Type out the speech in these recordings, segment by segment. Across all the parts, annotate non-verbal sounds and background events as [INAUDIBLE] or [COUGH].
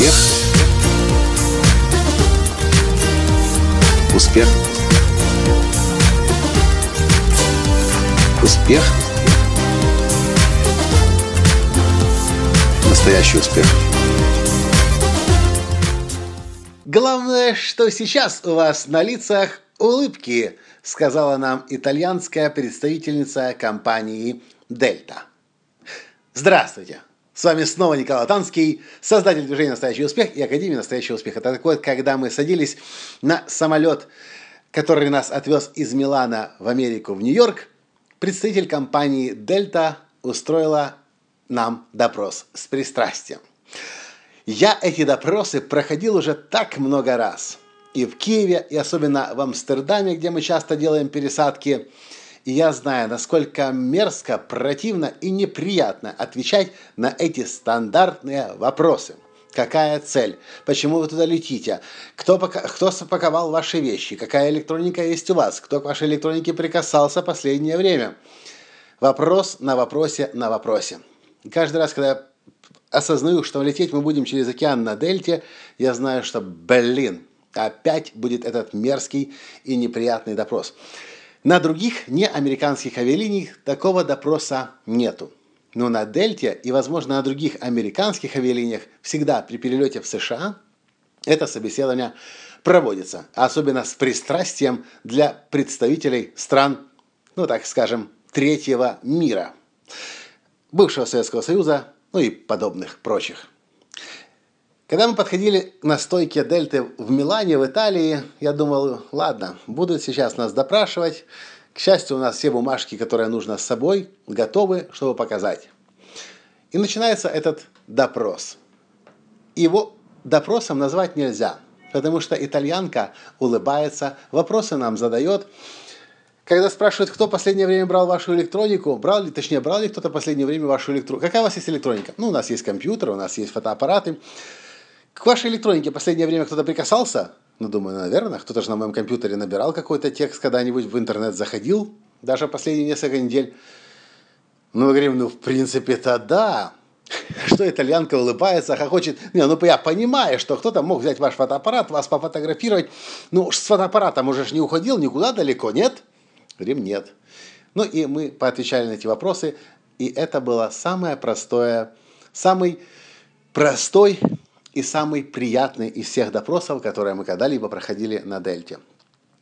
Успех. Успех. Успех. Настоящий успех. Главное, что сейчас у вас на лицах улыбки, сказала нам итальянская представительница компании Дельта. Здравствуйте! С вами снова Николай Танский, создатель движения «Настоящий успех» и Академии «Настоящий успех». Это такое, когда мы садились на самолет, который нас отвез из Милана в Америку, в Нью-Йорк, представитель компании «Дельта» устроила нам допрос с пристрастием. Я эти допросы проходил уже так много раз. И в Киеве, и особенно в Амстердаме, где мы часто делаем пересадки – и я знаю, насколько мерзко, противно и неприятно отвечать на эти стандартные вопросы. Какая цель? Почему вы туда летите? Кто, кто запаковал ваши вещи? Какая электроника есть у вас? Кто к вашей электронике прикасался последнее время? Вопрос на вопросе на вопросе. И каждый раз, когда я осознаю, что лететь мы будем через океан на Дельте, я знаю, что, блин, опять будет этот мерзкий и неприятный допрос. На других неамериканских авиалиниях такого допроса нету. Но на Дельте и, возможно, на других американских авиалиниях всегда при перелете в США это собеседование проводится, особенно с пристрастием для представителей стран, ну так скажем, третьего мира, бывшего Советского Союза, ну и подобных прочих. Когда мы подходили на стойке Дельты в Милане, в Италии, я думал, ладно, будут сейчас нас допрашивать. К счастью, у нас все бумажки, которые нужно с собой, готовы, чтобы показать. И начинается этот допрос. Его допросом назвать нельзя, потому что итальянка улыбается, вопросы нам задает. Когда спрашивают, кто последнее время брал вашу электронику, брал ли, точнее, брал ли кто-то последнее время вашу электронику. Какая у вас есть электроника? Ну, у нас есть компьютер, у нас есть фотоаппараты. К вашей электронике в последнее время кто-то прикасался? Ну, думаю, наверное, кто-то же на моем компьютере набирал какой-то текст, когда-нибудь в интернет заходил, даже последние несколько недель. Ну, мы говорим, ну, в принципе-то да. [LAUGHS] Что итальянка улыбается, хохочет. Не, ну, я понимаю, что кто-то мог взять ваш фотоаппарат, вас пофотографировать. Ну, с фотоаппаратом уже ж не уходил никуда далеко, нет? Говорим, нет. Ну, и мы поотвечали на эти вопросы, и это было самое простое, самый простой и самый приятный из всех допросов, которые мы когда-либо проходили на Дельте.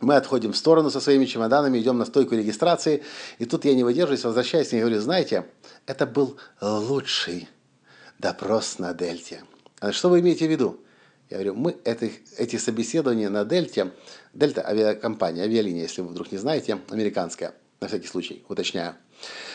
Мы отходим в сторону со своими чемоданами, идем на стойку регистрации, и тут я не выдерживаюсь, возвращаюсь и говорю, знаете, это был лучший допрос на Дельте. А что вы имеете в виду? Я говорю, мы эти, эти собеседования на Дельте, Дельта авиакомпания, авиалиния, если вы вдруг не знаете, американская, на всякий случай, уточняю.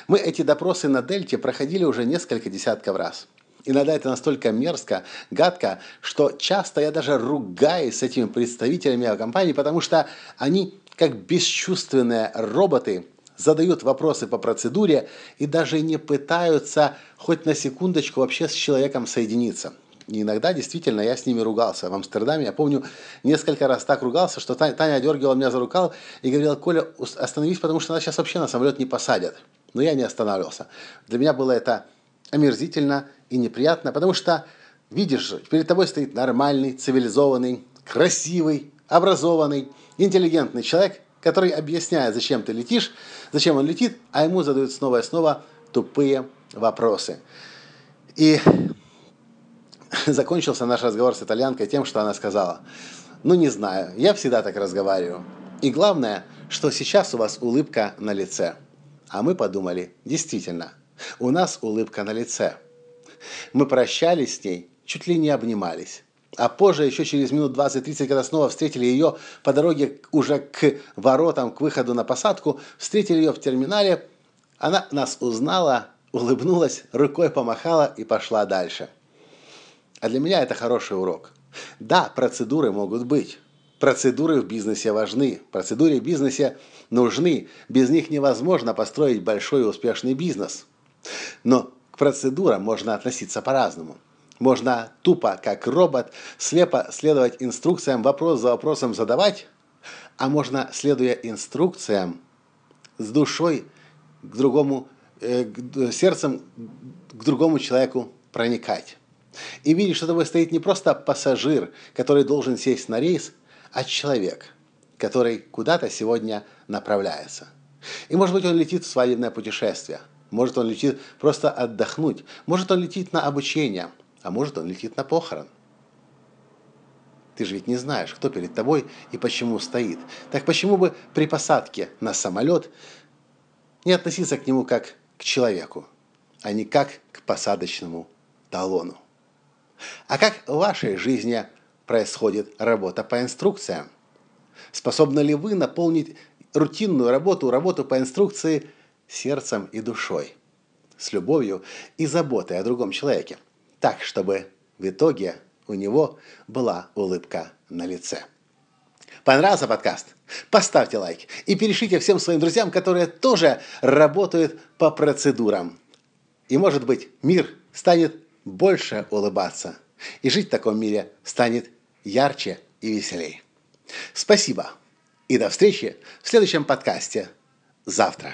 Мы эти допросы на Дельте проходили уже несколько десятков раз. Иногда это настолько мерзко, гадко, что часто я даже ругаюсь с этими представителями компании, потому что они, как бесчувственные роботы, задают вопросы по процедуре и даже не пытаются хоть на секундочку вообще с человеком соединиться. И иногда действительно я с ними ругался. В Амстердаме, я помню, несколько раз так ругался, что Таня дергала меня за рукав и говорила, Коля, остановись, потому что нас сейчас вообще на самолет не посадят. Но я не останавливался. Для меня было это омерзительно и неприятно, потому что видишь же, перед тобой стоит нормальный, цивилизованный, красивый, образованный, интеллигентный человек, который объясняет, зачем ты летишь, зачем он летит, а ему задают снова и снова тупые вопросы. И [LAUGHS] закончился наш разговор с итальянкой тем, что она сказала, ну не знаю, я всегда так разговариваю. И главное, что сейчас у вас улыбка на лице. А мы подумали, действительно, у нас улыбка на лице. Мы прощались с ней, чуть ли не обнимались. А позже, еще через минут 20-30, когда снова встретили ее по дороге уже к воротам, к выходу на посадку, встретили ее в терминале, она нас узнала, улыбнулась, рукой помахала и пошла дальше. А для меня это хороший урок. Да, процедуры могут быть. Процедуры в бизнесе важны. Процедуры в бизнесе нужны. Без них невозможно построить большой и успешный бизнес. Но процедурам можно относиться по-разному. Можно тупо, как робот, слепо следовать инструкциям, вопрос за вопросом задавать, а можно, следуя инструкциям, с душой к другому, э, сердцем к другому человеку проникать. И видишь, что тобой стоит не просто пассажир, который должен сесть на рейс, а человек, который куда-то сегодня направляется. И может быть он летит в свадебное путешествие, может он летит просто отдохнуть, может он летит на обучение, а может он летит на похорон. Ты же ведь не знаешь, кто перед тобой и почему стоит. Так почему бы при посадке на самолет не относиться к нему как к человеку, а не как к посадочному талону? А как в вашей жизни происходит работа по инструкциям? Способны ли вы наполнить рутинную работу, работу по инструкции сердцем и душой, с любовью и заботой о другом человеке, так, чтобы в итоге у него была улыбка на лице. Понравился подкаст? Поставьте лайк и перешлите всем своим друзьям, которые тоже работают по процедурам. И может быть мир станет больше улыбаться. И жить в таком мире станет ярче и веселее. Спасибо. И до встречи в следующем подкасте завтра.